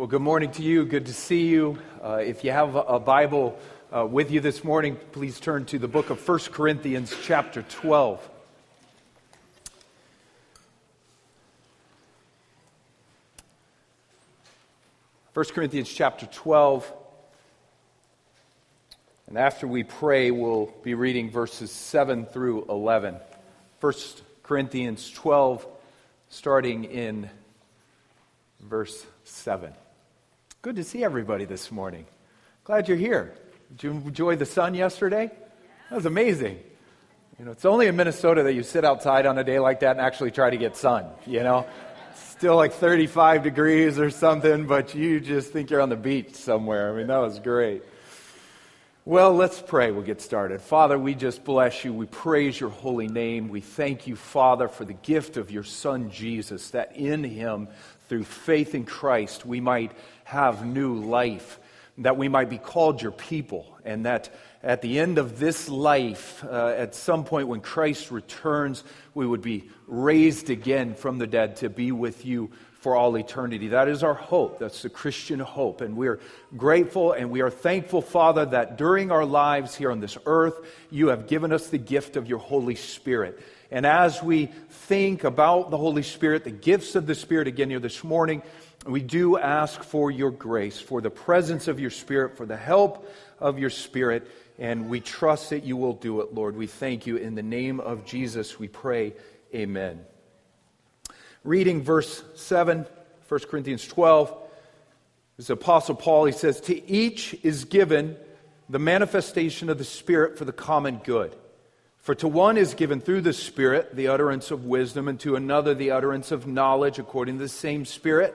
Well, good morning to you. Good to see you. Uh, if you have a Bible uh, with you this morning, please turn to the book of 1 Corinthians, chapter 12. First Corinthians chapter 12. And after we pray, we'll be reading verses 7 through 11. 1 Corinthians 12, starting in verse 7. Good to see everybody this morning. Glad you're here. Did you enjoy the sun yesterday? That was amazing. You know, it's only in Minnesota that you sit outside on a day like that and actually try to get sun, you know? Still like 35 degrees or something, but you just think you're on the beach somewhere. I mean, that was great. Well, let's pray. We'll get started. Father, we just bless you. We praise your holy name. We thank you, Father, for the gift of your Son, Jesus, that in him, through faith in Christ, we might have new life, that we might be called your people, and that at the end of this life, uh, at some point when Christ returns, we would be raised again from the dead to be with you for all eternity. That is our hope. That's the Christian hope. And we're grateful and we are thankful, Father, that during our lives here on this earth, you have given us the gift of your Holy Spirit. And as we think about the Holy Spirit, the gifts of the Spirit again here this morning, we do ask for your grace, for the presence of your Spirit, for the help of your Spirit, and we trust that you will do it, Lord. We thank you. In the name of Jesus, we pray. Amen. Reading verse 7, 1 Corinthians 12, this Apostle Paul, he says, To each is given the manifestation of the Spirit for the common good. For to one is given through the Spirit the utterance of wisdom, and to another the utterance of knowledge according to the same Spirit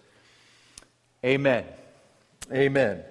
Amen. Amen.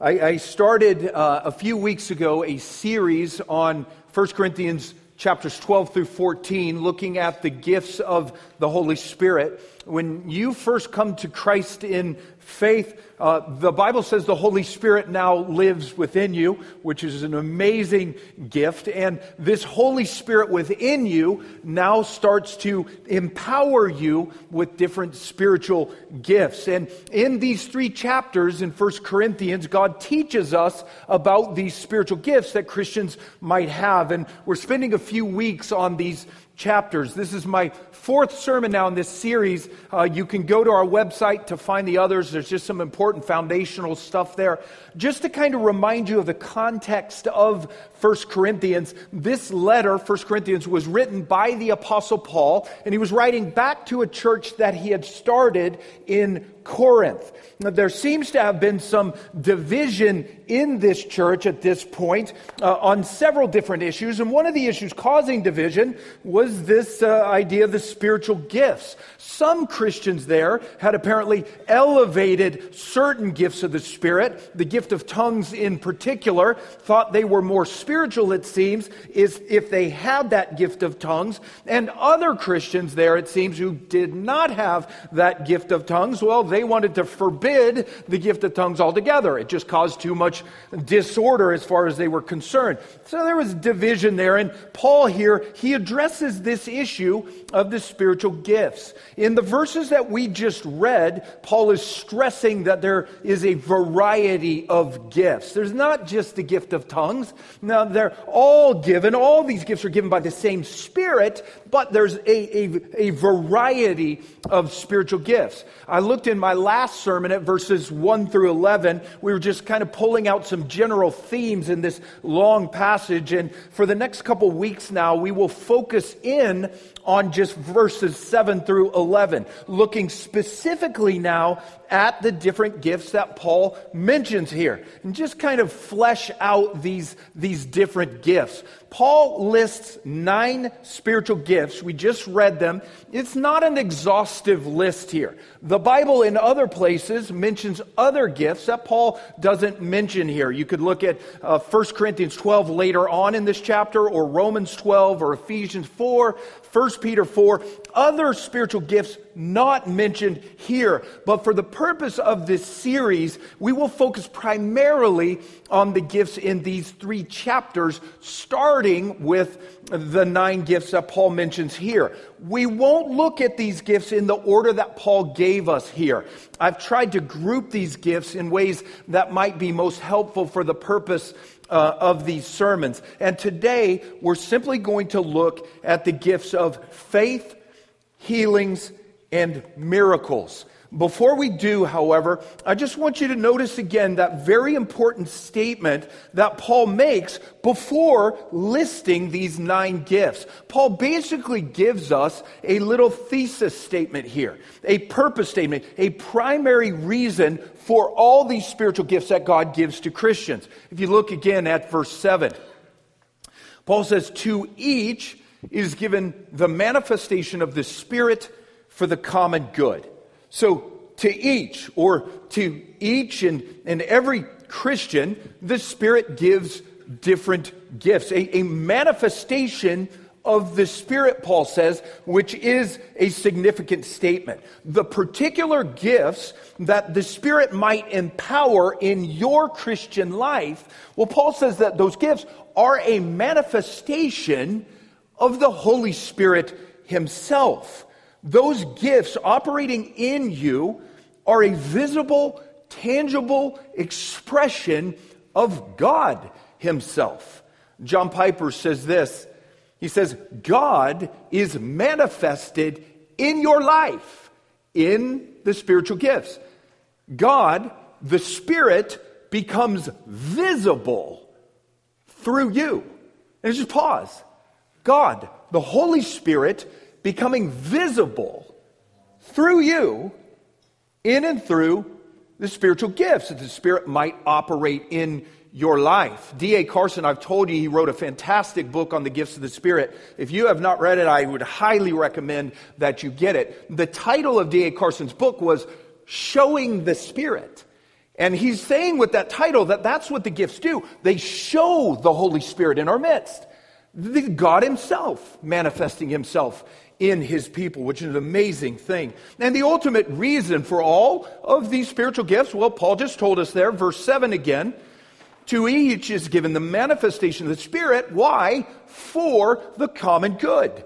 I, I started uh, a few weeks ago a series on 1 Corinthians chapters 12 through 14, looking at the gifts of the Holy Spirit. When you first come to Christ in faith, uh, the Bible says the Holy Spirit now lives within you, which is an amazing gift. And this Holy Spirit within you now starts to empower you with different spiritual gifts. And in these three chapters in 1 Corinthians, God teaches us about these spiritual gifts that Christians might have. And we're spending a few weeks on these chapters. This is my fourth sermon now in this series. Uh, you can go to our website to find the others. There's just some important foundational stuff there. Just to kind of remind you of the context of 1 Corinthians, this letter, 1 Corinthians, was written by the Apostle Paul, and he was writing back to a church that he had started in Corinth. Now, there seems to have been some division in this church at this point uh, on several different issues, and one of the issues causing division was this uh, idea of the spiritual gifts. Some Christians there had apparently elevated certain gifts of the Spirit, the gift of tongues in particular, thought they were more spiritual, it seems, is if they had that gift of tongues, and other Christians there, it seems, who did not have that gift of tongues, well, they wanted to forbid the gift of tongues altogether. It just caused too much disorder as far as they were concerned. So there was division there, and Paul here, he addresses this issue of the spiritual gifts. In the verses that we just read, Paul is stressing that there is a variety of gifts. There's not just the gift of tongues. They're all given, all these gifts are given by the same Spirit, but there's a, a, a variety of spiritual gifts. I looked in my last sermon at verses 1 through 11. We were just kind of pulling out some general themes in this long passage. And for the next couple weeks now, we will focus in on just verses 7 through 11, looking specifically now at the different gifts that Paul mentions here and just kind of flesh out these, these different gifts. Paul lists nine spiritual gifts. We just read them. It's not an exhaustive list here. The Bible in other places mentions other gifts that Paul doesn't mention here. You could look at uh, 1 Corinthians 12 later on in this chapter, or Romans 12, or Ephesians 4, 1 Peter 4, other spiritual gifts not mentioned here. But for the purpose of this series, we will focus primarily on the gifts in these three chapters, starting with the nine gifts that Paul mentions here. We won't look at these gifts in the order that Paul gave us here. I've tried to group these gifts in ways that might be most helpful for the purpose uh, of these sermons. And today, we're simply going to look at the gifts of faith, healings, and miracles. Before we do, however, I just want you to notice again that very important statement that Paul makes before listing these nine gifts. Paul basically gives us a little thesis statement here, a purpose statement, a primary reason for all these spiritual gifts that God gives to Christians. If you look again at verse 7, Paul says, To each is given the manifestation of the Spirit for the common good. So, to each, or to each and, and every Christian, the Spirit gives different gifts. A, a manifestation of the Spirit, Paul says, which is a significant statement. The particular gifts that the Spirit might empower in your Christian life, well, Paul says that those gifts are a manifestation of the Holy Spirit Himself. Those gifts operating in you are a visible, tangible expression of God Himself. John Piper says this He says, God is manifested in your life in the spiritual gifts. God, the Spirit, becomes visible through you. And just pause. God, the Holy Spirit, becoming visible through you in and through the spiritual gifts that the Spirit might operate in your life. D.A. Carson, I've told you, he wrote a fantastic book on the gifts of the Spirit. If you have not read it, I would highly recommend that you get it. The title of D.A. Carson's book was Showing the Spirit. And he's saying with that title that that's what the gifts do. They show the Holy Spirit in our midst. God Himself manifesting Himself in his people, which is an amazing thing. And the ultimate reason for all of these spiritual gifts, well, Paul just told us there, verse 7 again. To each is given the manifestation of the Spirit. Why? For the common good.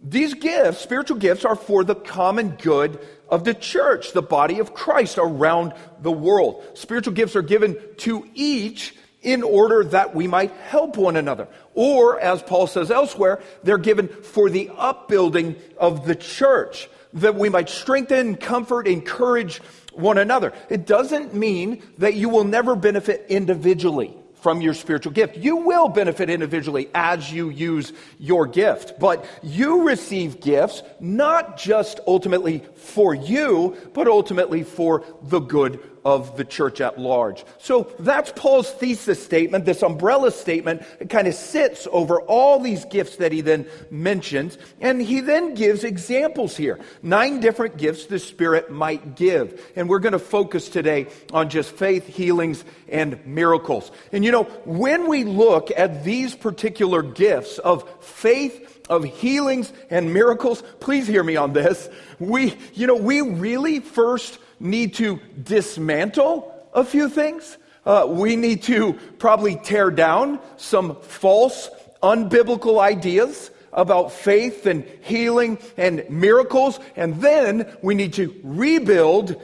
These gifts, spiritual gifts, are for the common good of the church, the body of Christ around the world. Spiritual gifts are given to each in order that we might help one another. Or, as Paul says elsewhere, they're given for the upbuilding of the church, that we might strengthen, comfort, encourage one another. It doesn't mean that you will never benefit individually from your spiritual gift. You will benefit individually as you use your gift, but you receive gifts not just ultimately for you, but ultimately for the good of the church at large. So that's Paul's thesis statement, this umbrella statement. It kind of sits over all these gifts that he then mentions. And he then gives examples here. Nine different gifts the Spirit might give. And we're going to focus today on just faith, healings, and miracles. And you know, when we look at these particular gifts of faith, of healings and miracles, please hear me on this. We, you know, we really first need to dismantle a few things. Uh, we need to probably tear down some false, unbiblical ideas about faith and healing and miracles. And then we need to rebuild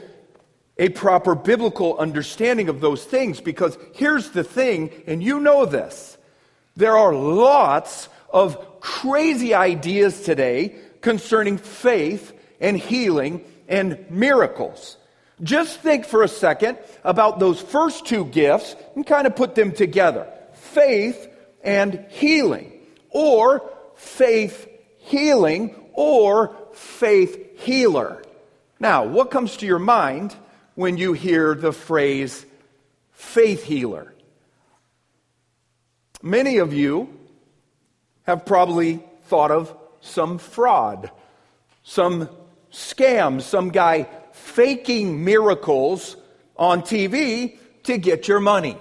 a proper biblical understanding of those things. Because here's the thing, and you know this there are lots of crazy ideas today concerning faith and healing and miracles. Just think for a second about those first two gifts and kind of put them together faith and healing, or faith, healing, or faith healer. Now, what comes to your mind when you hear the phrase faith healer? Many of you have probably thought of some fraud, some scam, some guy faking miracles on TV to get your money.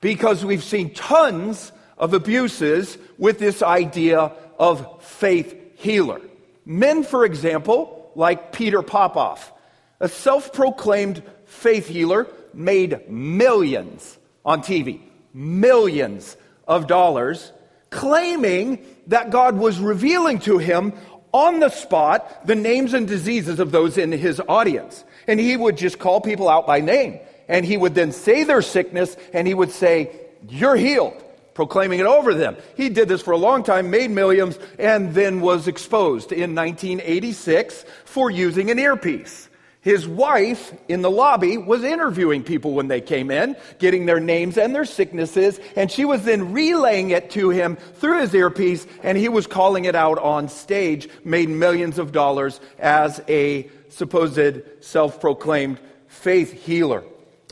Because we've seen tons of abuses with this idea of faith healer. Men, for example, like Peter Popoff, a self proclaimed faith healer, made millions on TV, millions of dollars, claiming that God was revealing to him on the spot the names and diseases of those in his audience. And he would just call people out by name. And he would then say their sickness and he would say, You're healed, proclaiming it over them. He did this for a long time, made millions, and then was exposed in 1986 for using an earpiece. His wife in the lobby was interviewing people when they came in, getting their names and their sicknesses, and she was then relaying it to him through his earpiece, and he was calling it out on stage, made millions of dollars as a supposed self proclaimed faith healer.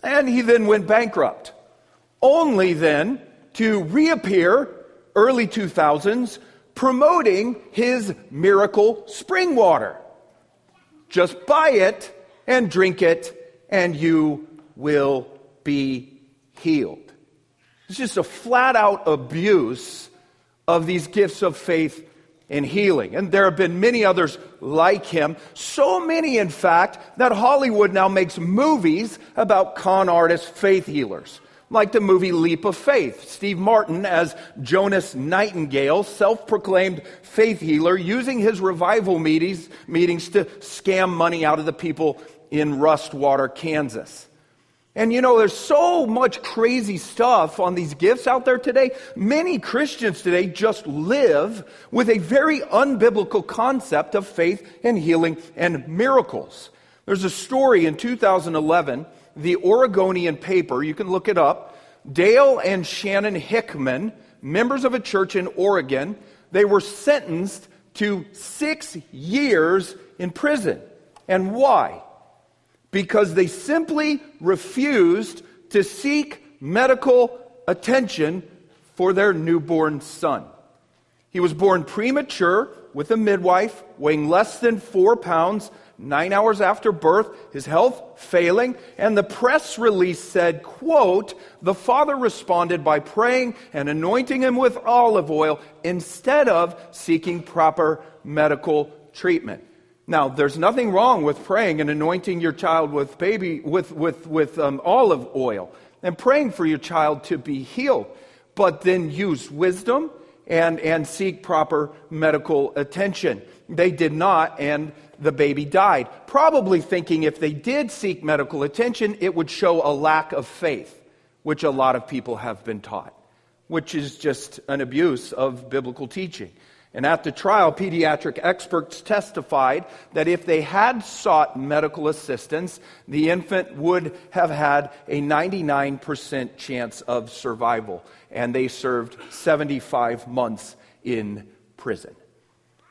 And he then went bankrupt. Only then to reappear early 2000s promoting his miracle spring water. Just buy it and drink it, and you will be healed. It's just a flat out abuse of these gifts of faith and healing. And there have been many others like him. So many, in fact, that Hollywood now makes movies about con artist faith healers. Like the movie Leap of Faith. Steve Martin as Jonas Nightingale, self proclaimed faith healer, using his revival meetings, meetings to scam money out of the people in Rustwater, Kansas. And you know, there's so much crazy stuff on these gifts out there today. Many Christians today just live with a very unbiblical concept of faith and healing and miracles. There's a story in 2011, the Oregonian paper, you can look it up. Dale and Shannon Hickman, members of a church in Oregon, they were sentenced to six years in prison. And why? Because they simply refused to seek medical attention for their newborn son. He was born premature with a midwife, weighing less than four pounds, nine hours after birth, his health failing, and the press release said, quote, the father responded by praying and anointing him with olive oil instead of seeking proper medical treatment. Now, there's nothing wrong with praying and anointing your child with baby with with with um, olive oil and praying for your child to be healed, but then use wisdom and and seek proper medical attention. They did not, and the baby died. Probably thinking if they did seek medical attention, it would show a lack of faith, which a lot of people have been taught, which is just an abuse of biblical teaching. And at the trial, pediatric experts testified that if they had sought medical assistance, the infant would have had a 99% chance of survival. And they served 75 months in prison.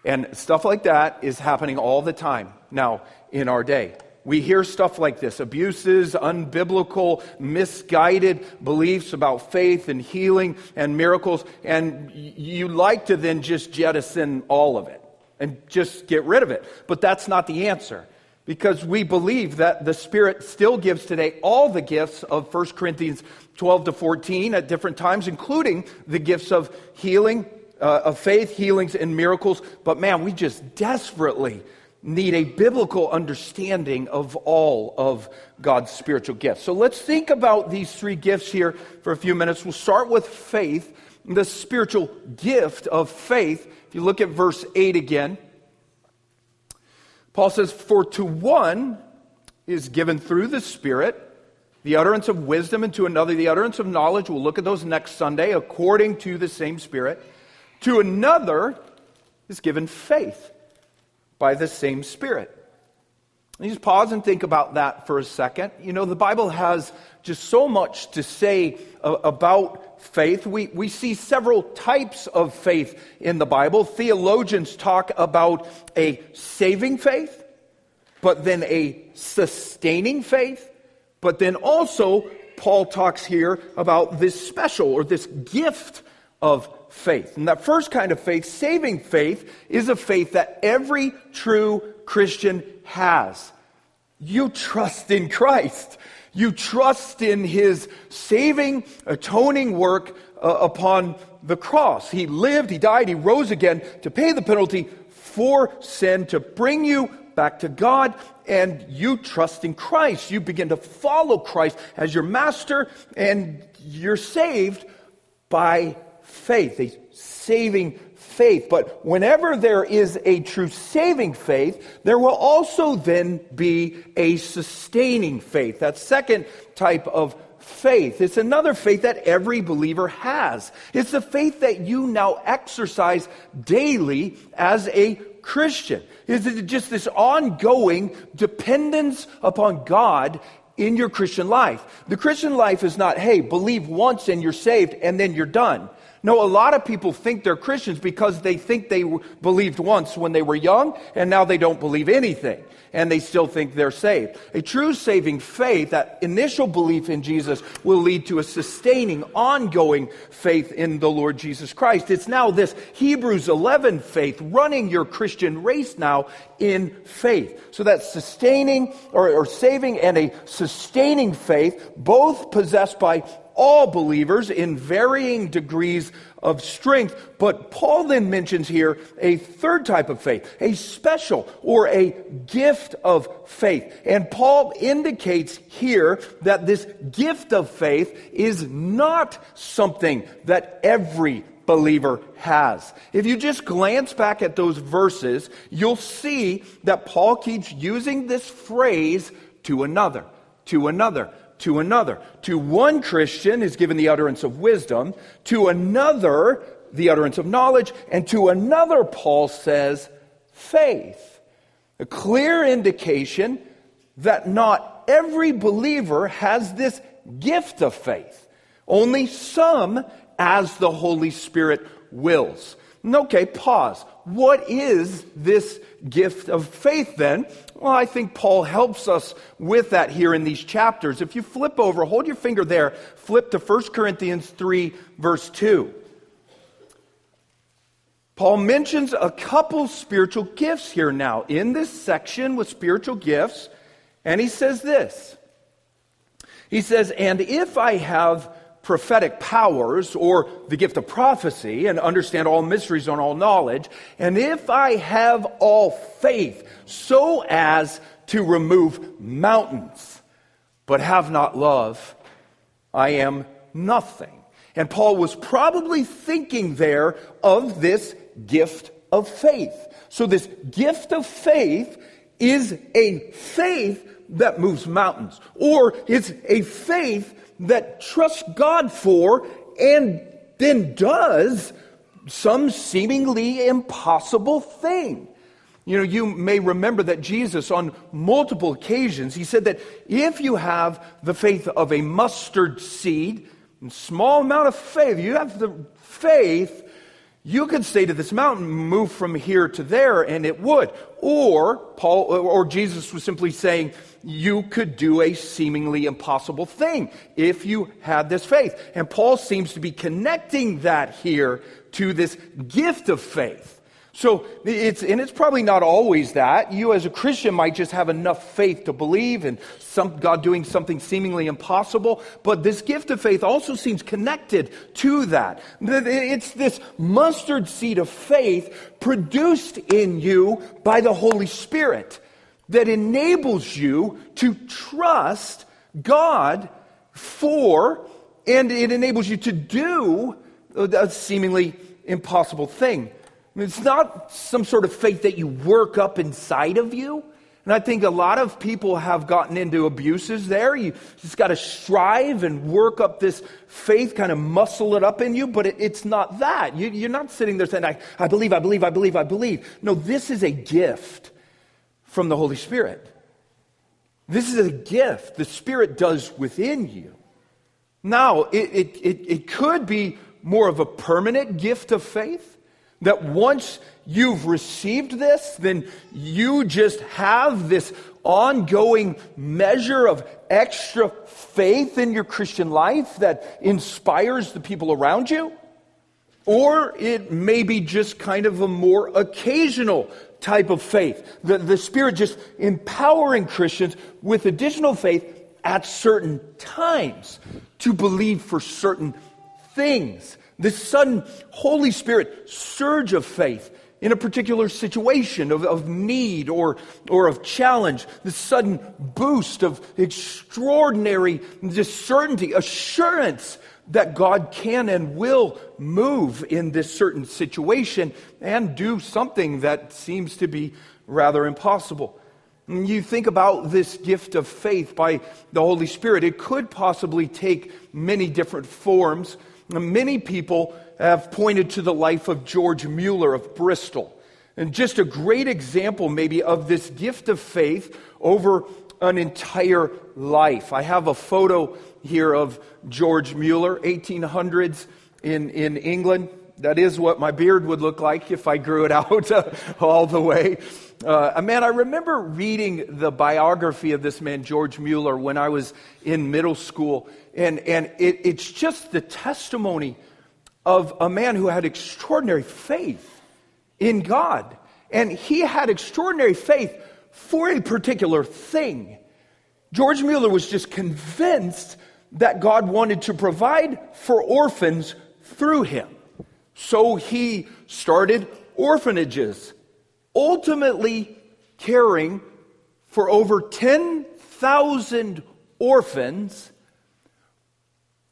And stuff like that is happening all the time now in our day. We hear stuff like this abuses, unbiblical, misguided beliefs about faith and healing and miracles, and you like to then just jettison all of it and just get rid of it. But that's not the answer because we believe that the Spirit still gives today all the gifts of 1 Corinthians 12 to 14 at different times, including the gifts of healing, uh, of faith, healings, and miracles. But man, we just desperately need a biblical understanding of all of God's spiritual gifts. So let's think about these three gifts here for a few minutes. We'll start with faith, the spiritual gift of faith. If you look at verse 8 again, Paul says, For to one is given through the Spirit the utterance of wisdom, and to another the utterance of knowledge. We'll look at those next Sunday, according to the same Spirit. To another is given faith by the same Spirit. You just pause and think about that for a second. You know, the Bible has just so much to say about faith. We, we see several types of faith in the Bible. Theologians talk about a saving faith, but then a sustaining faith, but then also Paul talks here about this special or this gift of faith. And that first kind of faith, saving faith, is a faith that every true Christian has. You trust in Christ. You trust in his saving, atoning work uh, upon the cross. He lived, he died, he rose again to pay the penalty for sin, to bring you back to God, and you trust in Christ. You begin to follow Christ as your master, and you're saved by faith, a saving faith. But whenever there is a true saving faith, there will also then be a sustaining faith. That second type of faith. It's another faith that every believer has. It's the faith that you now exercise daily as a Christian. It's just this ongoing dependence upon God in your Christian life. The Christian life is not, hey, believe once and you're saved and then you're done. No, a lot of people think they're Christians because they think they believed once when they were young and now they don't believe anything and they still think they're saved. A true saving faith, that initial belief in Jesus, will lead to a sustaining, ongoing faith in the Lord Jesus Christ. It's now this Hebrews 11 faith, running your Christian race now in faith. So that sustaining or, or saving and a sustaining faith, both possessed by all believers in varying degrees of strength. But Paul then mentions here a third type of faith, a special or a gift of faith. And Paul indicates here that this gift of faith is not something that every believer has. If you just glance back at those verses, you'll see that Paul keeps using this phrase to another, to another to another. To one Christian is given the utterance of wisdom, to another, the utterance of knowledge, and to another, Paul says, faith. A clear indication that not every believer has this gift of faith, only some as the Holy Spirit wills. Okay, pause. What is this gift of faith then? Well, I think Paul helps us with that here in these chapters. If you flip over, hold your finger there, flip to 1 Corinthians 3, verse 2. Paul mentions a couple spiritual gifts here now in this section with spiritual gifts, and he says this. He says, And if I have prophetic powers or the gift of prophecy and understand all mysteries and all knowledge, and if I have all faith so as to remove mountains, but have not love, I am nothing. And Paul was probably thinking there of this gift of faith. So, this gift of faith is a faith that moves mountains, or it's a faith that trusts God for and then does some seemingly impossible thing. You know, you may remember that Jesus, on multiple occasions, he said that if you have the faith of a mustard seed, small amount of faith, you have the faith, you could say to this mountain, move from here to there, and it would. Or Paul, or Jesus was simply saying, you could do a seemingly impossible thing if you had this faith. And Paul seems to be connecting that here to this gift of faith. So it's, and it's probably not always that. You as a Christian might just have enough faith to believe in some, God doing something seemingly impossible. But this gift of faith also seems connected to that. It's this mustard seed of faith produced in you by the Holy Spirit that enables you to trust God for, and it enables you to do a seemingly impossible thing. It's not some sort of faith that you work up inside of you. And I think a lot of people have gotten into abuses there. You just got to strive and work up this faith, kind of muscle it up in you, but it, it's not that. You, are not sitting there saying, I, I believe, I believe, I believe, I believe. No, this is a gift from the Holy Spirit. This is a gift the Spirit does within you. Now, it, it, it, it could be more of a permanent gift of faith that once you've received this, then you just have this ongoing measure of extra faith in your Christian life that inspires the people around you. Or it may be just kind of a more occasional type of faith. The, the Spirit just empowering Christians with additional faith at certain times to believe for certain things. This sudden Holy Spirit surge of faith in a particular situation of, of need or, or of challenge, this sudden boost of extraordinary certainty, assurance that God can and will move in this certain situation and do something that seems to be rather impossible. You think about this gift of faith by the Holy Spirit, it could possibly take many different forms. Many people have pointed to the life of George Mueller of Bristol. And just a great example, maybe, of this gift of faith over an entire life. I have a photo here of George Mueller, 1800s in, in England. That is what my beard would look like if I grew it out all the way. Uh, man, I remember reading the biography of this man, George Mueller, when I was in middle school. And, and it, it's just the testimony of a man who had extraordinary faith in God. And he had extraordinary faith for a particular thing. George Mueller was just convinced that God wanted to provide for orphans through him. So he started orphanages, ultimately caring for over 10,000 orphans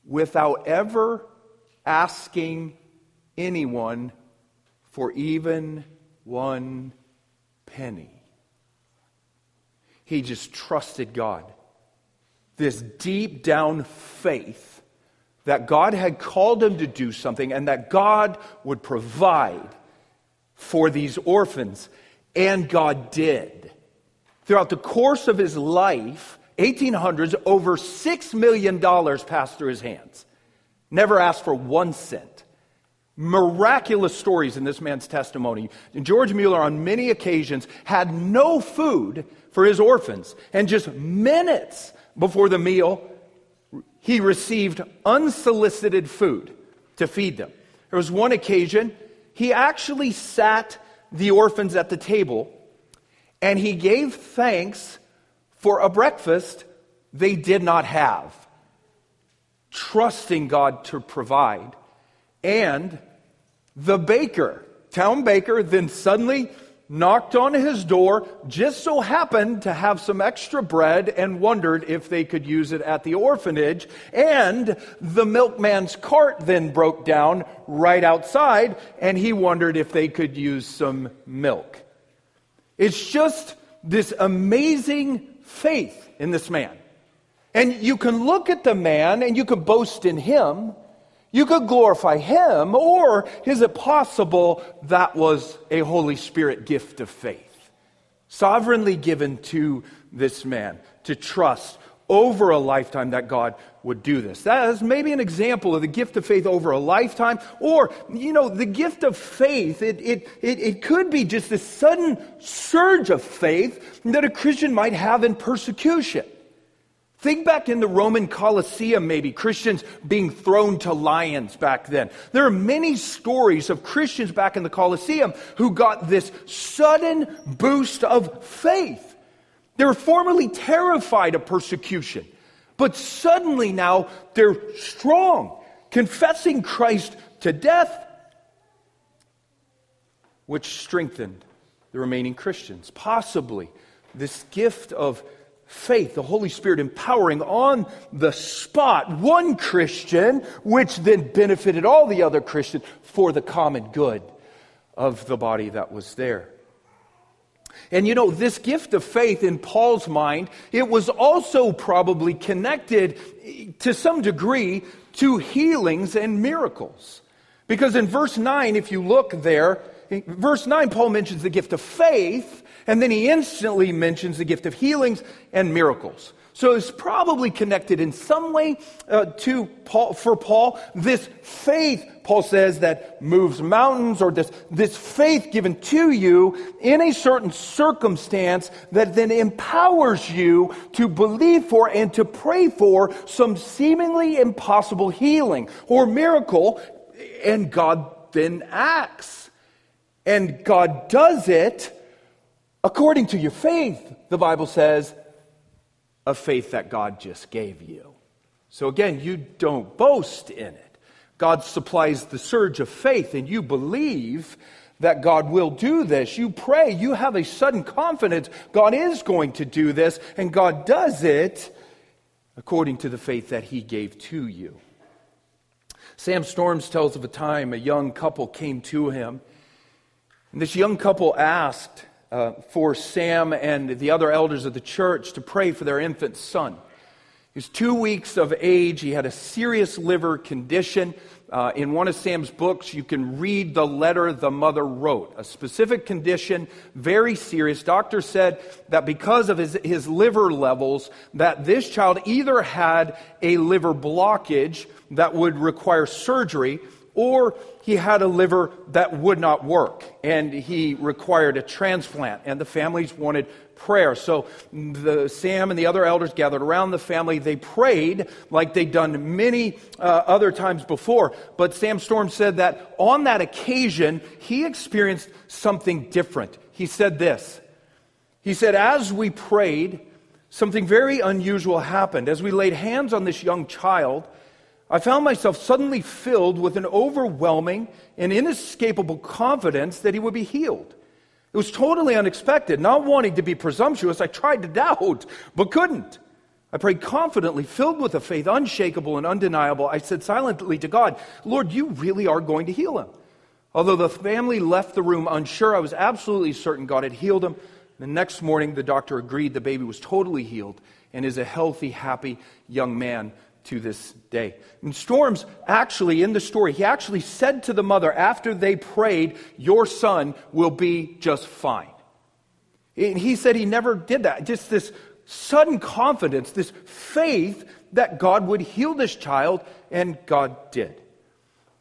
without ever asking anyone for even one penny. He just trusted God. This deep down faith that God had called him to do something and that God would provide for these orphans. And God did. Throughout the course of his life, 1800s, over $6 million passed through his hands. Never asked for one cent. Miraculous stories in this man's testimony. And George Mueller, on many occasions, had no food for his orphans. And just minutes before the meal, he received unsolicited food to feed them. There was one occasion, he actually sat the orphans at the table and he gave thanks for a breakfast they did not have trusting God to provide. And the baker, town baker, then suddenly knocked on his door, just so happened to have some extra bread and wondered if they could use it at the orphanage. And the milkman's cart then broke down right outside, and he wondered if they could use some milk. It's just this amazing faith in this man. And you can look at the man and you can boast in him. You could glorify him, or is it possible that was a Holy Spirit gift of faith? Sovereignly given to this man to trust over a lifetime that God would do this. That is maybe an example of the gift of faith over a lifetime, or, you know, the gift of faith, it, it, it, it could be just a sudden surge of faith that a Christian might have in persecution. Think back in the Roman Colosseum, maybe, Christians being thrown to lions back then. There are many stories of Christians back in the Colosseum who got this sudden boost of faith. They were formerly terrified of persecution, but suddenly now they're strong, confessing Christ to death, which strengthened the remaining Christians. Possibly this gift of faith, the Holy Spirit empowering on the spot one Christian, which then benefited all the other Christians for the common good of the body that was there. And you know, this gift of faith in Paul's mind, it was also probably connected to some degree to healings and miracles. Because in verse 9, if you look there, verse 9, Paul mentions the gift of faith, And then he instantly mentions the gift of healings and miracles. So it's probably connected in some way uh, to Paul, for Paul. This faith, Paul says, that moves mountains, or this, this faith given to you in a certain circumstance that then empowers you to believe for and to pray for some seemingly impossible healing or miracle, and God then acts. And God does it according to your faith, the Bible says, a faith that God just gave you. So again, you don't boast in it. God supplies the surge of faith, and you believe that God will do this. You pray, you have a sudden confidence God is going to do this, and God does it according to the faith that He gave to you. Sam Storms tells of a time a young couple came to him, and this young couple asked uh, for Sam and the other elders of the church to pray for their infant son. He was two weeks of age. He had a serious liver condition. Uh, in one of Sam's books, you can read the letter the mother wrote. A specific condition, very serious. Doctor said that because of his, his liver levels, that this child either had a liver blockage that would require surgery or he had a liver that would not work and he required a transplant and the families wanted prayer. So the sam and the other elders gathered around the family. They prayed like they'd done many uh, other times before but Sam Storms said that on that occasion he experienced something different. He said this. He said as we prayed something very unusual happened. As we laid hands on this young child I found myself suddenly filled with an overwhelming and inescapable confidence that he would be healed. It was totally unexpected. Not wanting to be presumptuous, I tried to doubt, but couldn't. I prayed confidently, filled with a faith unshakable and undeniable. I said silently to God, Lord, you really are going to heal him. Although the family left the room unsure, I was absolutely certain God had healed him. The next morning, the doctor agreed the baby was totally healed and is a healthy, happy young man to this day. And Storms actually, in the story, he actually said to the mother after they prayed, Your son will be just fine. And he said he never did that. Just this sudden confidence, this faith that God would heal this child, and God did.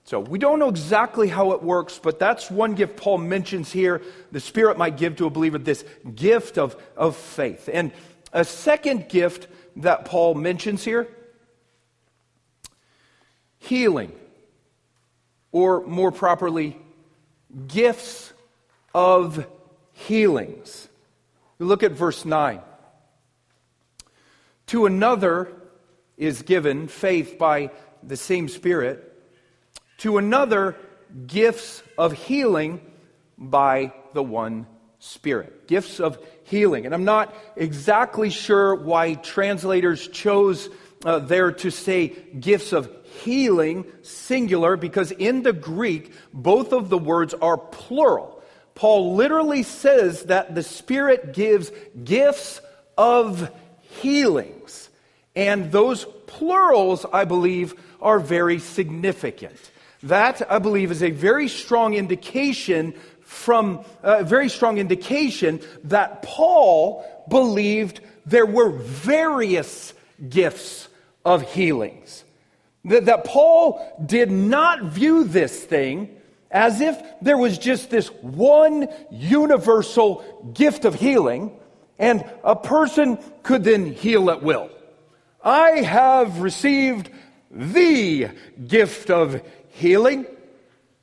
So we don't know exactly how it works, but that's one gift Paul mentions here. The Spirit might give to a believer this gift of, of faith. And a second gift that Paul mentions here healing, or more properly, gifts of healings. Look at verse 9. To another is given faith by the same Spirit, to another, gifts of healing by the one Spirit. Gifts of healing. And I'm not exactly sure why translators chose uh, there to say gifts of healing, singular, because in the Greek, both of the words are plural. Paul literally says that the Spirit gives gifts of healings. And those plurals, I believe, are very significant. That, I believe, is a very strong indication from a very strong indication that Paul believed there were various gifts of healings. That, that Paul did not view this thing as if there was just this one universal gift of healing and a person could then heal at will. I have received the gift of healing.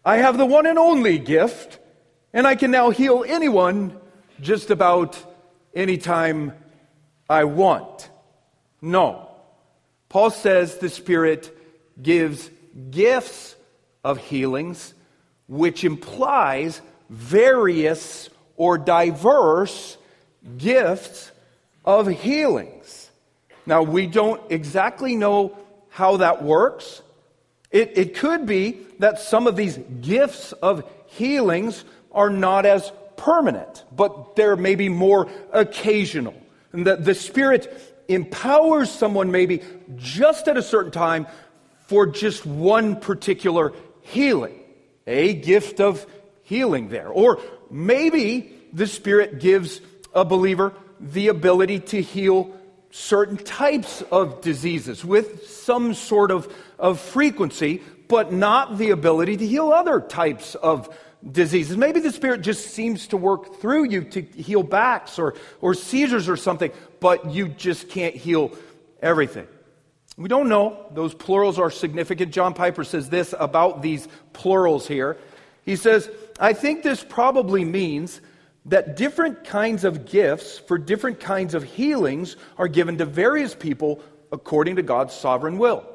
I have the one and only gift, and I can now heal anyone just about anytime I want. No. Paul says the Spirit gives gifts of healings, which implies various or diverse gifts of healings. Now, we don't exactly know how that works. It, it could be that some of these gifts of healings are not as permanent, but they're maybe more occasional. And that the Spirit empowers someone maybe just at a certain time for just one particular healing, a gift of healing there. Or maybe the Spirit gives a believer the ability to heal certain types of diseases with some sort of, of frequency, but not the ability to heal other types of diseases. Maybe the Spirit just seems to work through you to heal backs or, or seizures or something, but you just can't heal everything. We don't know. Those plurals are significant. John Piper says this about these plurals here. He says, I think this probably means that different kinds of gifts for different kinds of healings are given to various people according to God's sovereign will.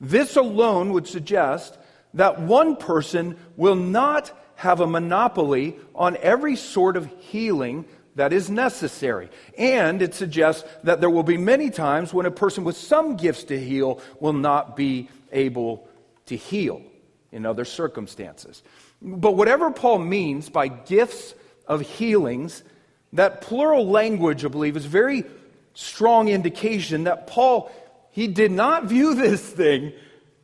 This alone would suggest that one person will not have a monopoly on every sort of healing that is necessary. And it suggests that there will be many times when a person with some gifts to heal will not be able to heal in other circumstances. But whatever Paul means by gifts of healings, that plural language, I believe, is very strong indication that Paul, he did not view this thing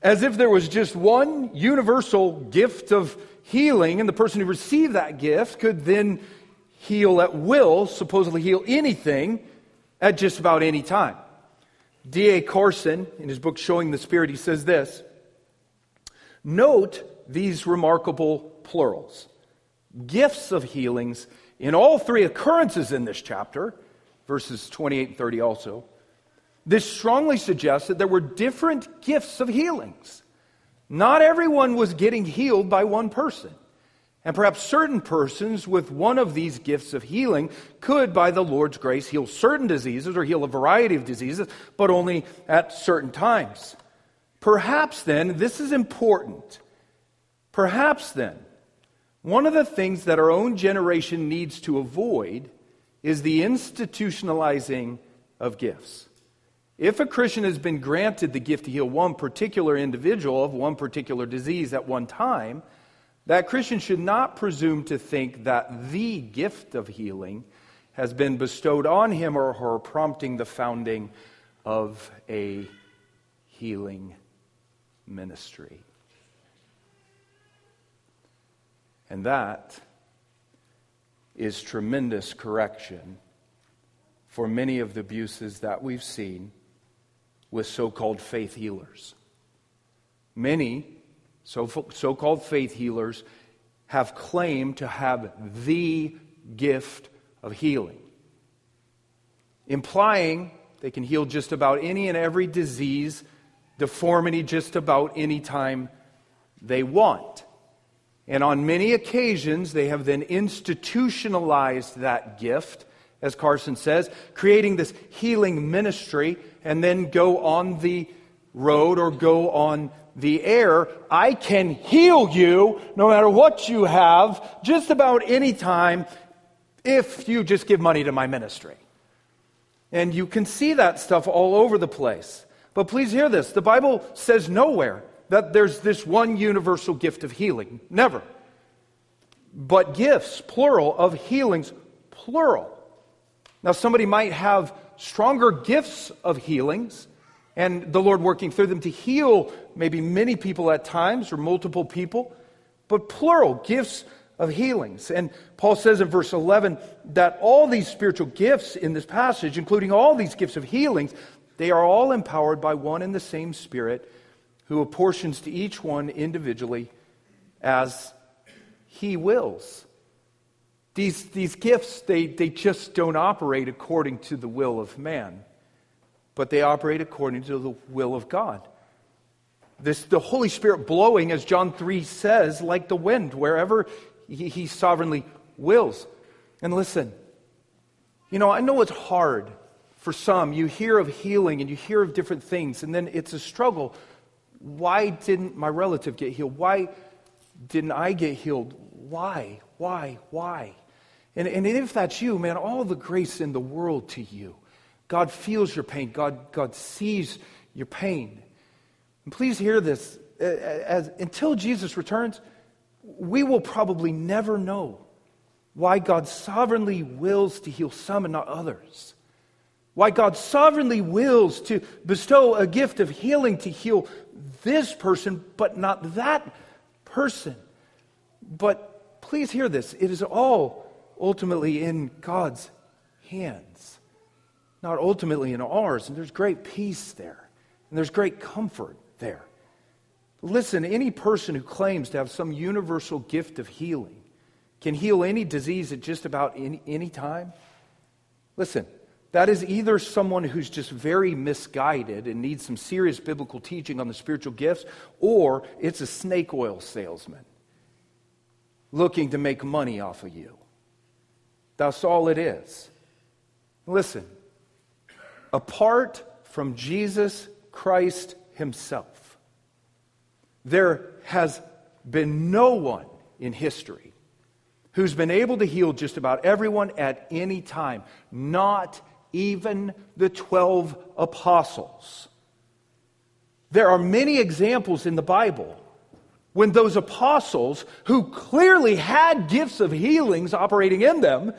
as if there was just one universal gift of healing, and the person who received that gift could then heal at will, supposedly heal anything at just about any time. D.A. Carson, in his book Showing the Spirit, he says this Note these remarkable plurals gifts of healings in all three occurrences in this chapter, verses 28 and 30 also. This strongly suggests that there were different gifts of healings. Not everyone was getting healed by one person. And perhaps certain persons with one of these gifts of healing could, by the Lord's grace, heal certain diseases or heal a variety of diseases, but only at certain times. Perhaps then, this is important. Perhaps then, one of the things that our own generation needs to avoid is the institutionalizing of gifts. If a Christian has been granted the gift to heal one particular individual of one particular disease at one time, that Christian should not presume to think that the gift of healing has been bestowed on him or her, prompting the founding of a healing ministry. And that is tremendous correction for many of the abuses that we've seen with so called faith healers. Many so called faith healers have claimed to have the gift of healing, implying they can heal just about any and every disease, deformity, just about any time they want. And on many occasions, they have then institutionalized that gift, as Carson says, creating this healing ministry, and then go on the road or go on the air. I can heal you no matter what you have, just about any time, if you just give money to my ministry. And you can see that stuff all over the place. But please hear this the Bible says nowhere that there's this one universal gift of healing. Never. But gifts, plural, of healings, plural. Now, somebody might have stronger gifts of healings, and the Lord working through them to heal maybe many people at times or multiple people, but plural gifts of healings. And Paul says in verse 11 that all these spiritual gifts in this passage, including all these gifts of healings, they are all empowered by one and the same Spirit who apportions to each one individually as he wills. These, these gifts, they, they just don't operate according to the will of man, but they operate according to the will of God. This, the Holy Spirit blowing, as John 3 says, like the wind, wherever he, he sovereignly wills. And listen, you know, I know it's hard for some. You hear of healing and you hear of different things, and then it's a struggle why didn't my relative get healed? Why didn't I get healed? Why? Why? Why? And, and if that's you, man, all the grace in the world to you. God feels your pain, God, God sees your pain. And please hear this. As, until Jesus returns, we will probably never know why God sovereignly wills to heal some and not others. Why God sovereignly wills to bestow a gift of healing to heal this person, but not that person. But please hear this it is all ultimately in God's hands, not ultimately in ours. And there's great peace there, and there's great comfort there. Listen, any person who claims to have some universal gift of healing can heal any disease at just about any, any time. Listen, that is either someone who's just very misguided and needs some serious biblical teaching on the spiritual gifts, or it's a snake oil salesman looking to make money off of you. That's all it is. Listen, apart from Jesus Christ Himself, there has been no one in history who's been able to heal just about everyone at any time, not even the 12 apostles. There are many examples in the Bible when those apostles, who clearly had gifts of healings operating in them,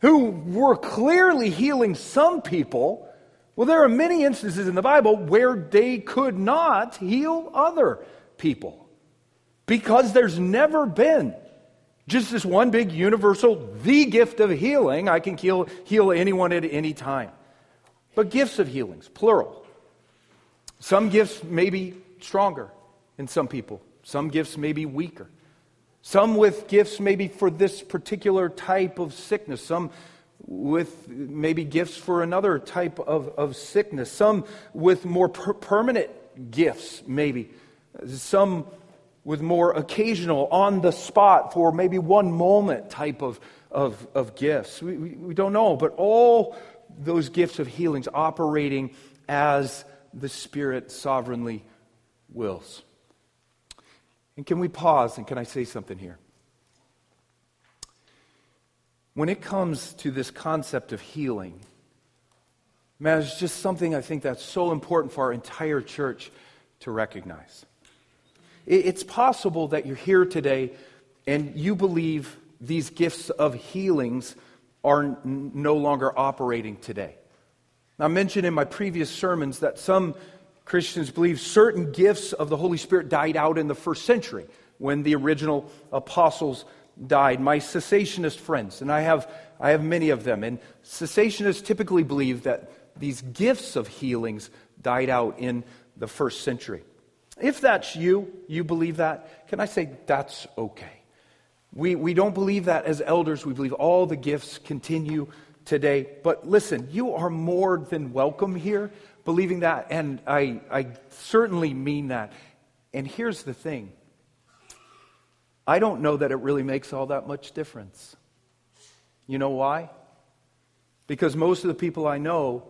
who were clearly healing some people, well, there are many instances in the Bible where they could not heal other people because there's never been just this one big universal, the gift of healing. I can heal, heal anyone at any time. But gifts of healings, plural. Some gifts may be stronger in some people, some gifts may be weaker. Some with gifts maybe for this particular type of sickness, some with maybe gifts for another type of, of sickness, some with more per- permanent gifts, maybe. Some with more occasional, on the spot, for maybe one moment type of, of, of gifts. We, we, we don't know, but all those gifts of healings operating as the Spirit sovereignly wills. And can we pause and can I say something here? When it comes to this concept of healing, man, it's just something I think that's so important for our entire church to recognize. It's possible that you're here today and you believe these gifts of healings are no longer operating today. I mentioned in my previous sermons that some Christians believe certain gifts of the Holy Spirit died out in the first century when the original apostles died. My cessationist friends, and I have, I have many of them, and cessationists typically believe that these gifts of healings died out in the first century. If that's you, you believe that, can I say that's okay? We, we don't believe that as elders. We believe all the gifts continue today. But listen, you are more than welcome here, believing that, and I, I certainly mean that. And here's the thing I don't know that it really makes all that much difference. You know why? Because most of the people I know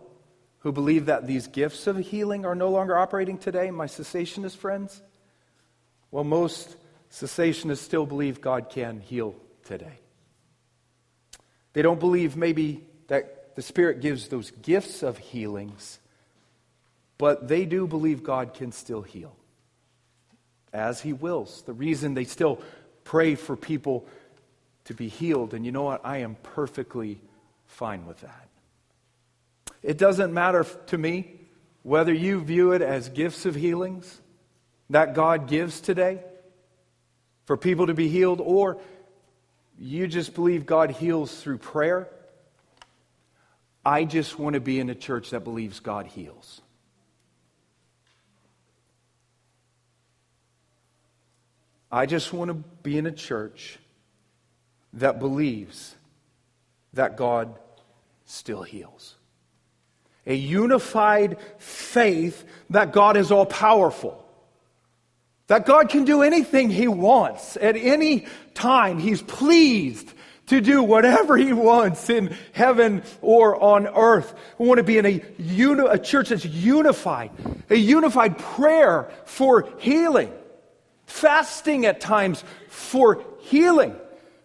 who believe that these gifts of healing are no longer operating today, my cessationist friends? Well, most cessationists still believe God can heal today. They don't believe maybe that the Spirit gives those gifts of healings, but they do believe God can still heal as He wills. The reason they still pray for people to be healed, and you know what? I am perfectly fine with that. It doesn't matter to me whether you view it as gifts of healings that God gives today for people to be healed, or you just believe God heals through prayer. I just want to be in a church that believes God heals. I just want to be in a church that believes that God still heals a unified faith that God is all powerful. That God can do anything He wants at any time. He's pleased to do whatever He wants in heaven or on earth. We want to be in a, uni- a church that's unified, a unified prayer for healing, fasting at times for healing,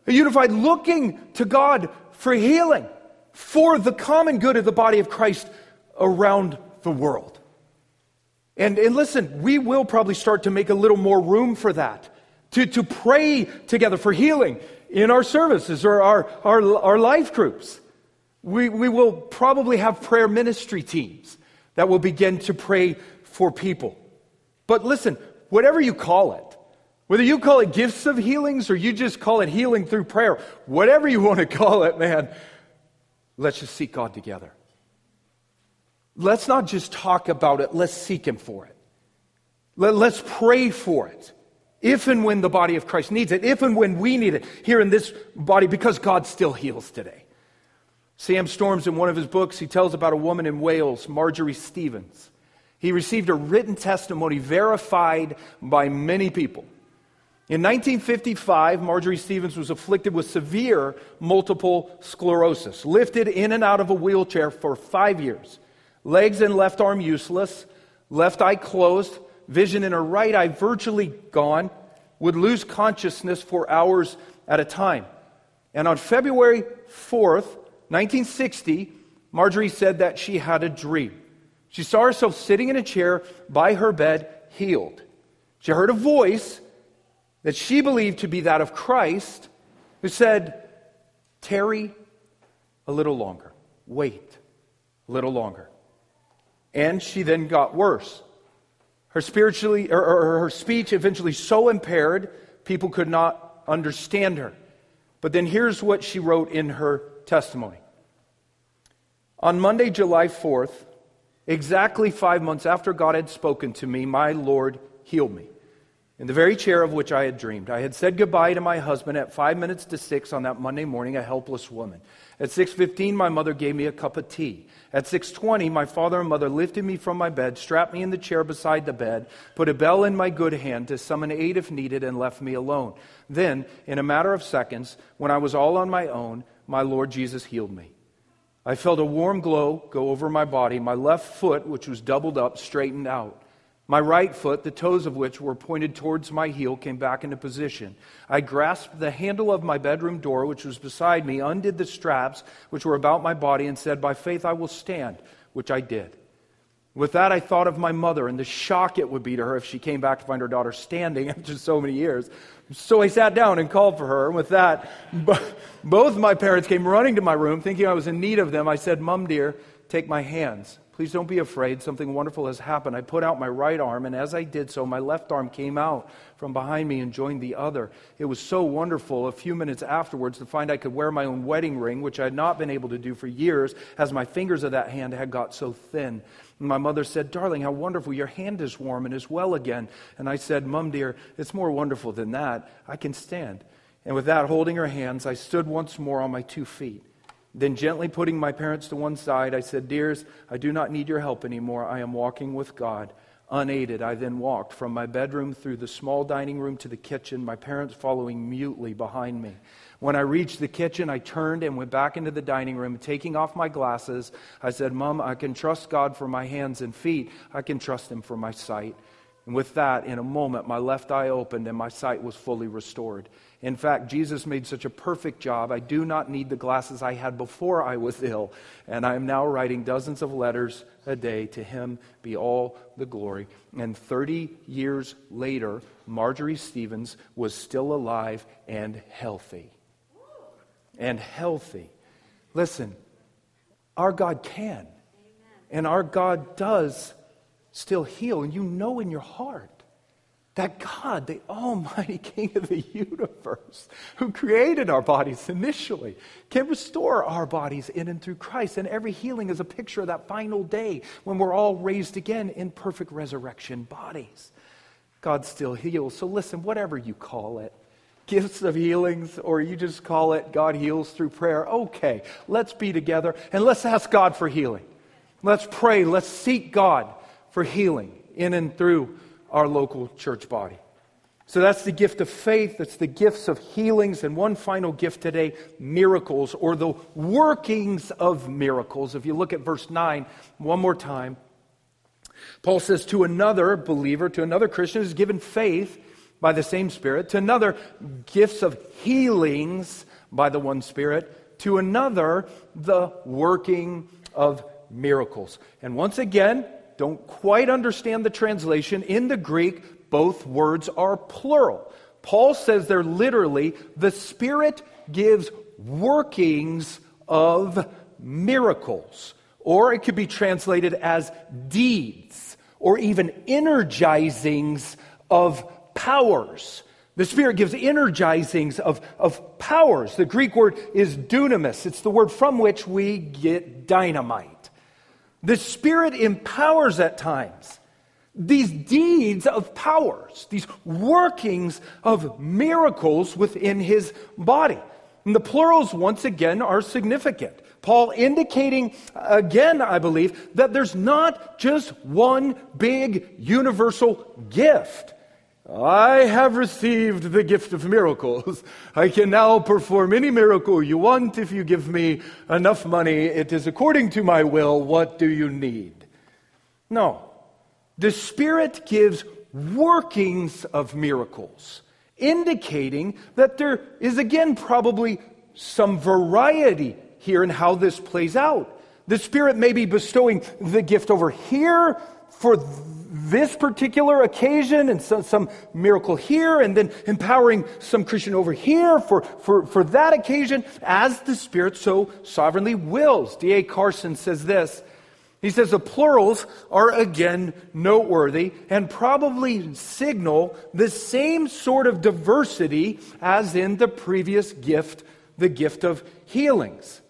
a unified looking to God for healing, for the common good of the body of Christ around the world. And, and listen, we will probably start to make a little more room for that, to, to pray together for healing in our services or our, our, our life groups. We, we will probably have prayer ministry teams that will begin to pray for people. But listen, whatever you call it, whether you call it gifts of healings or you just call it healing through prayer, whatever you want to call it, man, let's just seek God together. Let's not just talk about it, let's seek Him for it. Let, us pray for it. If and when the body of Christ needs it, if and when we need it here in this body, because God still heals today. Sam Storms, in one of his books, he tells about a woman in Wales, Marjorie Stevens. He received a written testimony verified by many people. In 1955, Marjorie Stevens was afflicted with severe multiple sclerosis, lifted in and out of a wheelchair for five years. Legs and left arm useless, left eye closed, vision in her right eye virtually gone, would lose consciousness for hours at a time. And on February 4th, 1960, Marjorie said that she had a dream. She saw herself sitting in a chair by her bed, healed. She heard a voice that she believed to be that of Christ, who said, Tarry a little longer. Wait a little longer. And she then got worse. Her, spiritually, or, or her speech eventually so impaired, people could not understand her. But then here's what she wrote in her testimony. On Monday, July 4th, exactly five months after God had spoken to me, my Lord healed me in the very chair of which I had dreamed. I had said goodbye to my husband at five minutes to six on that Monday morning, a helpless woman. At 6.15, my mother gave me a cup of tea. At 6.20, my father and mother lifted me from my bed, strapped me in the chair beside the bed, put a bell in my good hand to summon aid if needed, and left me alone. Then, in a matter of seconds, when I was all on my own, my Lord Jesus healed me. I felt a warm glow go over my body. My left foot, which was doubled up, straightened out. My right foot, the toes of which were pointed towards my heel, came back into position. I grasped the handle of my bedroom door, which was beside me, undid the straps which were about my body, and said, By faith I will stand, which I did. With that, I thought of my mother and the shock it would be to her if she came back to find her daughter standing after so many years. So I sat down and called for her. And with that, both my parents came running to my room, thinking I was in need of them. I said, Mom, dear, take my hands. Please don't be afraid. Something wonderful has happened. I put out my right arm, and as I did so, my left arm came out from behind me and joined the other. It was so wonderful a few minutes afterwards to find I could wear my own wedding ring, which I had not been able to do for years, as my fingers of that hand had got so thin. And my mother said, Darling, how wonderful. Your hand is warm and is well again. And I said, Mum, dear, it's more wonderful than that. I can stand. And with that, holding her hands, I stood once more on my two feet. Then, gently putting my parents to one side, I said, Dears, I do not need your help anymore. I am walking with God. Unaided, I then walked from my bedroom through the small dining room to the kitchen, my parents following mutely behind me. When I reached the kitchen, I turned and went back into the dining room. Taking off my glasses, I said, Mom, I can trust God for my hands and feet. I can trust Him for my sight. And with that, in a moment, my left eye opened and my sight was fully restored. In fact, Jesus made such a perfect job. I do not need the glasses I had before I was ill. And I am now writing dozens of letters a day. To him be all the glory. And 30 years later, Marjorie Stevens was still alive and healthy. And healthy. Listen, our God can. And our God does still heal. And you know in your heart that God, the Almighty King of the universe, who created our bodies initially, can restore our bodies in and through Christ. And every healing is a picture of that final day when we're all raised again in perfect resurrection bodies. God still heals. So listen, whatever you call it, gifts of healings, or you just call it God heals through prayer, okay, let's be together and let's ask God for healing. Let's pray. Let's seek God for healing in and through our local church body. So that's the gift of faith. That's the gifts of healings. And one final gift today miracles or the workings of miracles. If you look at verse 9 one more time, Paul says, To another believer, to another Christian, is given faith by the same Spirit. To another, gifts of healings by the one Spirit. To another, the working of miracles. And once again, don't quite understand the translation. In the Greek, both words are plural. Paul says they're literally the Spirit gives workings of miracles. Or it could be translated as deeds or even energizings of powers. The Spirit gives energizings of, of powers. The Greek word is dunamis. It's the word from which we get dynamite. The Spirit empowers at times these deeds of powers, these workings of miracles within his body. And the plurals, once again, are significant. Paul indicating again, I believe, that there's not just one big universal gift. I have received the gift of miracles. I can now perform any miracle you want if you give me enough money. It is according to my will. What do you need? No. The Spirit gives workings of miracles, indicating that there is again probably some variety here in how this plays out. The Spirit may be bestowing the gift over here for this particular occasion and some, some, miracle here, and then empowering some Christian over here for, for, for that occasion as the Spirit so sovereignly wills. D.A. Carson says this. He says the plurals are again noteworthy and probably signal the same sort of diversity as in the previous gift, the gift of healings.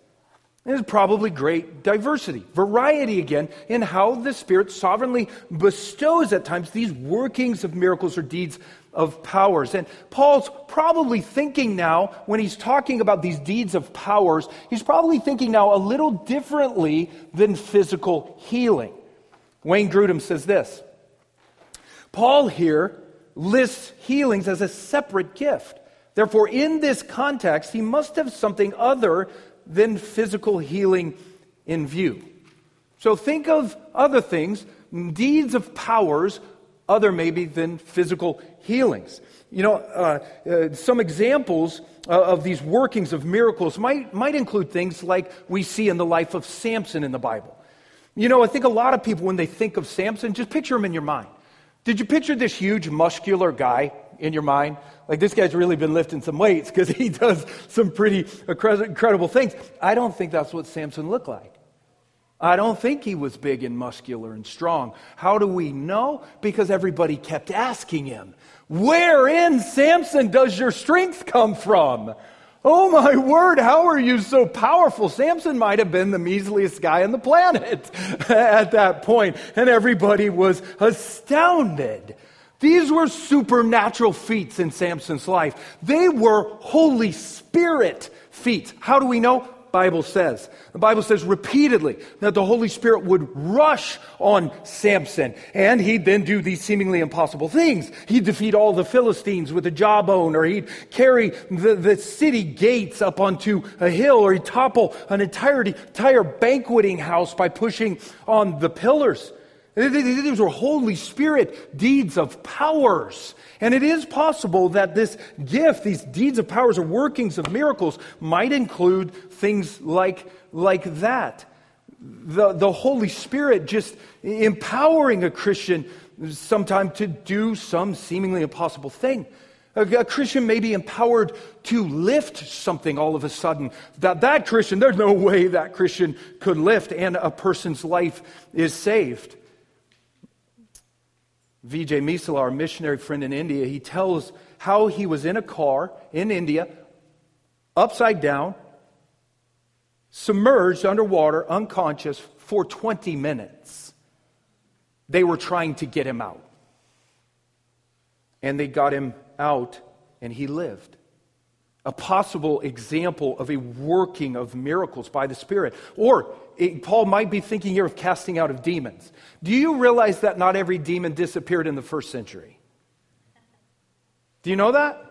There's probably great diversity, variety again, in how the Spirit sovereignly bestows at times these workings of miracles or deeds of powers. And Paul's probably thinking now, when he's talking about these deeds of powers, he's probably thinking now a little differently than physical healing. Wayne Grudem says this Paul here lists healings as a separate gift. Therefore, in this context, he must have something other than physical healing in view. So think of other things, deeds of powers, other maybe than physical healings. You know, uh, uh, some examples uh, of these workings of miracles might, might include things like we see in the life of Samson in the Bible. You know, I think a lot of people, when they think of Samson, just picture him in your mind. Did you picture this huge, muscular guy in your mind? Like, this guy's really been lifting some weights because he does some pretty incredible things. I don't think that's what Samson looked like. I don't think he was big and muscular and strong. How do we know? Because everybody kept asking him, Wherein, Samson, does your strength come from? Oh my word, how are you so powerful? Samson might have been the measliest guy on the planet at that point, and everybody was astounded. These were supernatural feats in Samson's life. They were Holy Spirit feats. How do we know? Bible says. The Bible says repeatedly that the Holy Spirit would rush on Samson and he'd then do these seemingly impossible things. He'd defeat all the Philistines with a jawbone or he'd carry the, the city gates up onto a hill or he'd topple an entire, entire banqueting house by pushing on the pillars. These were Holy Spirit deeds of powers. And it is possible that this gift, these deeds of powers or workings of miracles, might include things like, like that. The, the Holy Spirit just empowering a Christian sometime to do some seemingly impossible thing. A, a, Christian may be empowered to lift something all of a sudden. That that Christian, there's no way that Christian could lift, and a person's life is saved. Vijay Misal, our missionary friend in India, he tells how he was in a car in India, upside down, submerged underwater, unconscious for 20 minutes. They were trying to get him out. And they got him out, and he lived a possible example of a working of miracles by the Spirit. Or it, Paul might be thinking here of casting out of demons. Do you realize that not every demon disappeared in the first century? Do you know that?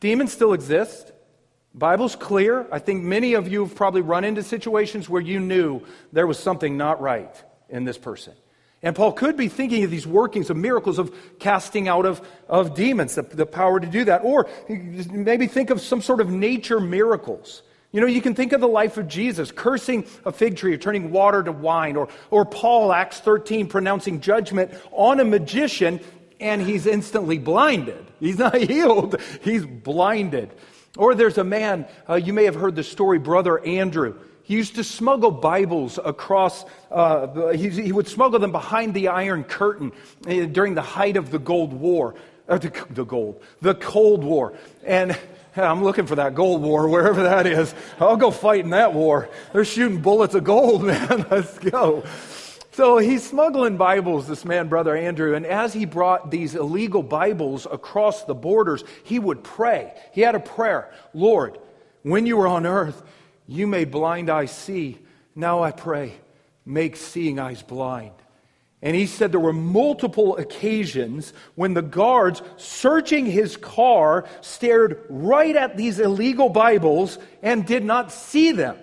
Demons still exist. Bible's clear. I think many of you have probably run into situations where you knew there was something not right in this person. And Paul could be thinking of these workings of miracles of casting out of, of demons, the, the power to do that. Or maybe think of some sort of nature miracles. You know, you can think of the life of Jesus cursing a fig tree or turning water to wine, or, or Paul, Acts 13, pronouncing judgment on a magician and he's instantly blinded. He's not healed, he's blinded. Or there's a man, uh, you may have heard the story, Brother Andrew. He used to smuggle Bibles across, uh, he, he, would smuggle them behind the Iron Curtain uh, during the height of the Gold War. uh, the, the gold, the Cold War. And I'm looking for that gold war, wherever that is. I'll go fight in that war. They're shooting bullets of gold, man. Let's go. So he's smuggling Bibles, this man, Brother Andrew, and as he brought these illegal Bibles across the borders, he would pray. He had a prayer Lord, when you were on earth, you made blind eyes see. Now I pray, make seeing eyes blind. And he said there were multiple occasions when the guards searching his car stared right at these illegal Bibles and did not see them.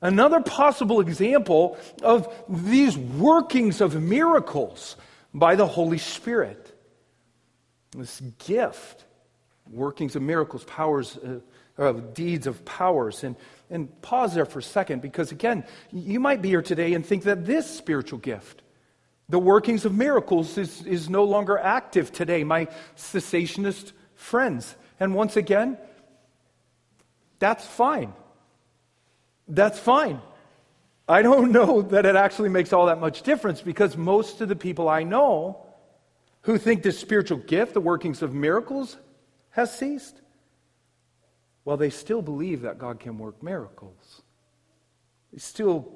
Another possible example of these workings of miracles by the Holy Spirit. This gift, workings of miracles, powers, uh, deeds of powers. And, and pause there for a second because, again, you might be here today and think that this spiritual gift, the workings of miracles, is, is no longer active today, my cessationist friends. And once again, that's fine that's fine. I don't know that it actually makes all that much difference because most of the people I know who think this spiritual gift, the workings of miracles, has ceased, well, they still believe that God can work miracles. They still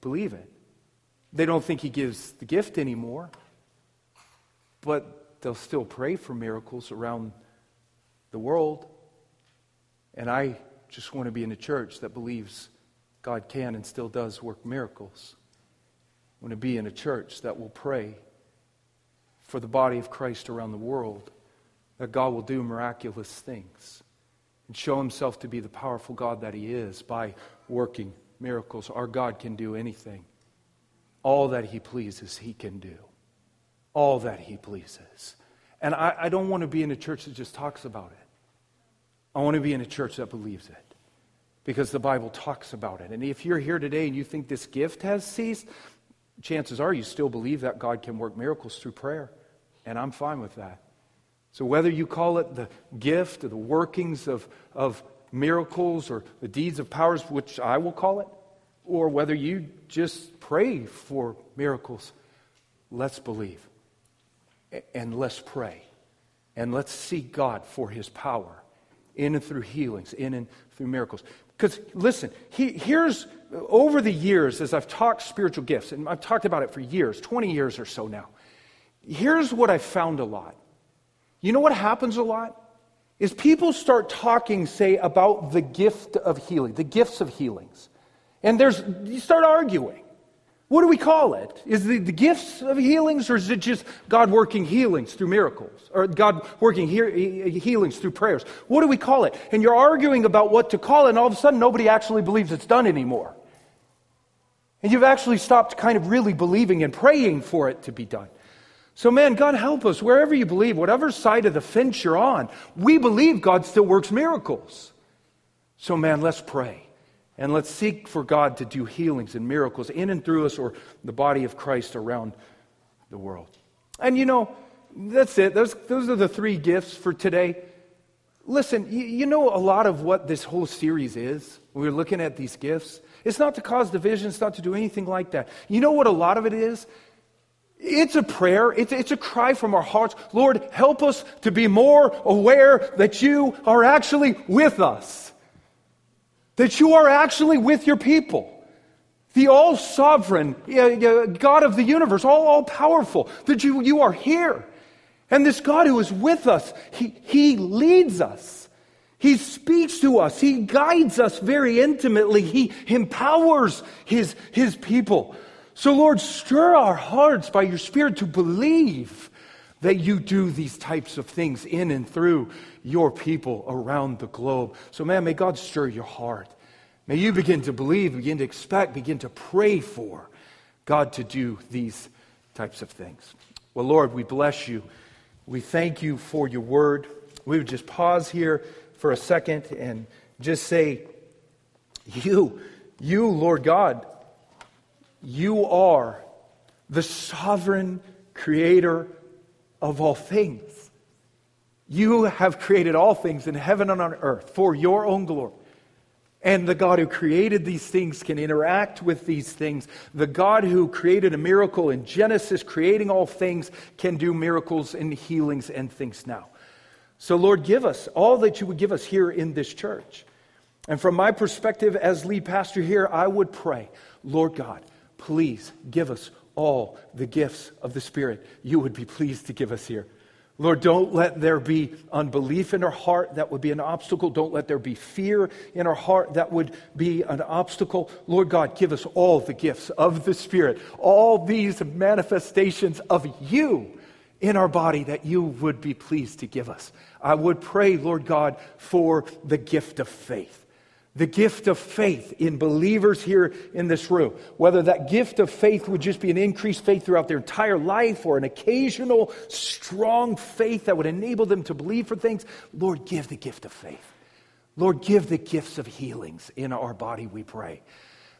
believe it. They don't think He gives the gift anymore, but they'll still pray for miracles around the world. And I just want to be in a church that believes God can and still does work miracles. I want to be in a church that will pray for the body of Christ around the world, that God will do miraculous things and show himself to be the powerful God that he is by working miracles. Our God can do anything. All that he pleases, he can do. All that he pleases. And I, I don't want to be in a church that just talks about it. I want to be in a church that believes it because the Bible talks about it. And if you're here today and you think this gift has ceased, chances are you still believe that God can work miracles through prayer. And I'm fine with that. So whether you call it the gift or the workings of, of miracles or the deeds of powers, which I will call it, or whether you just pray for miracles, let's believe and let's pray and let's seek God for his power in and through healings, in and through miracles. Because listen, he, here's over the years, as I've talked spiritual gifts, and I've talked about it for years, 20 years or so now, here's what I've found a lot. You know what happens a lot? Is people start talking, say, about the gift of healing, the gifts of healings. And there's, you start arguing. What do we call it? Is it the gifts of healings, or is it just God working healings through miracles? Or God working he- healings through prayers? What do we call it? And you're arguing about what to call it, and all of a sudden nobody actually believes it's done anymore. And you've actually stopped kind of really believing and praying for it to be done. So, man, God help us, wherever you believe, whatever side of the fence you're on, we believe God still works miracles. So, man, let's pray. And let's seek for God to do healings and miracles in and through us or the body of Christ around the world. And you know, that's it. Those, those are the three gifts for today. Listen, you, you know a lot of what this whole series is. We're looking at these gifts. It's not to cause division, it's not to do anything like that. You know what a lot of it is? It's a prayer. It's, it's, a cry from our hearts. Lord, help us to be more aware that you are actually with us that you are actually with your people. The all sovereign God of the universe, all, all powerful, that you, you are here. And this God who is with us, he, he leads us. He speaks to us. He guides us very intimately. He empowers his, his people. So, Lord, stir our hearts by your Spirit to believe that you do these types of things in and through your people around the globe. So, man, may God stir your heart. May you begin to believe, begin to expect, begin to pray for God to do these types of things. Well, Lord, we bless you. We thank you for your word. We would just pause here for a second and just say, You, you, Lord God, you are the sovereign creator of all things. You have created all things in heaven and on earth for your own glory. And the God who created these things can interact with these things. The God who created a miracle in Genesis, creating all things, can do miracles and healings and things now. So, Lord, give us all that you would give us here in this church. And from my perspective as lead pastor here, I would pray, Lord God, please give us all the gifts of the Spirit you would be pleased to give us here. Lord, don't let there be unbelief in our heart that would be an obstacle. Don't let there be fear in our heart that would be an obstacle. Lord God, give us all the gifts of the Spirit, all these manifestations of you in our body that you would be pleased to give us. I would pray, Lord God, for the gift of faith the gift of faith in believers here in this room. Whether that gift of faith would just be an increased faith throughout their entire life or an occasional strong faith that would enable them to believe for things, Lord, give the gift of faith. Lord, give the gifts of healings in our body, we pray.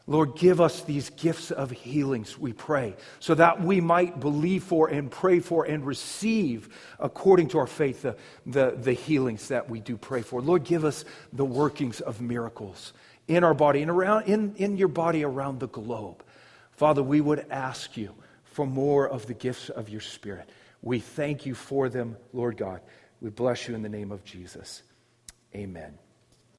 Lord, give us these gifts of healings, we pray, so that we might believe for and pray for and receive, according to our faith, the, the, the, healings that we do pray for. Lord, give us the workings of miracles in our body and around, in, in your body around the globe. Father, we would ask you for more of the gifts of your Spirit. We thank you for them, Lord God. We bless you in the name of Jesus. Amen.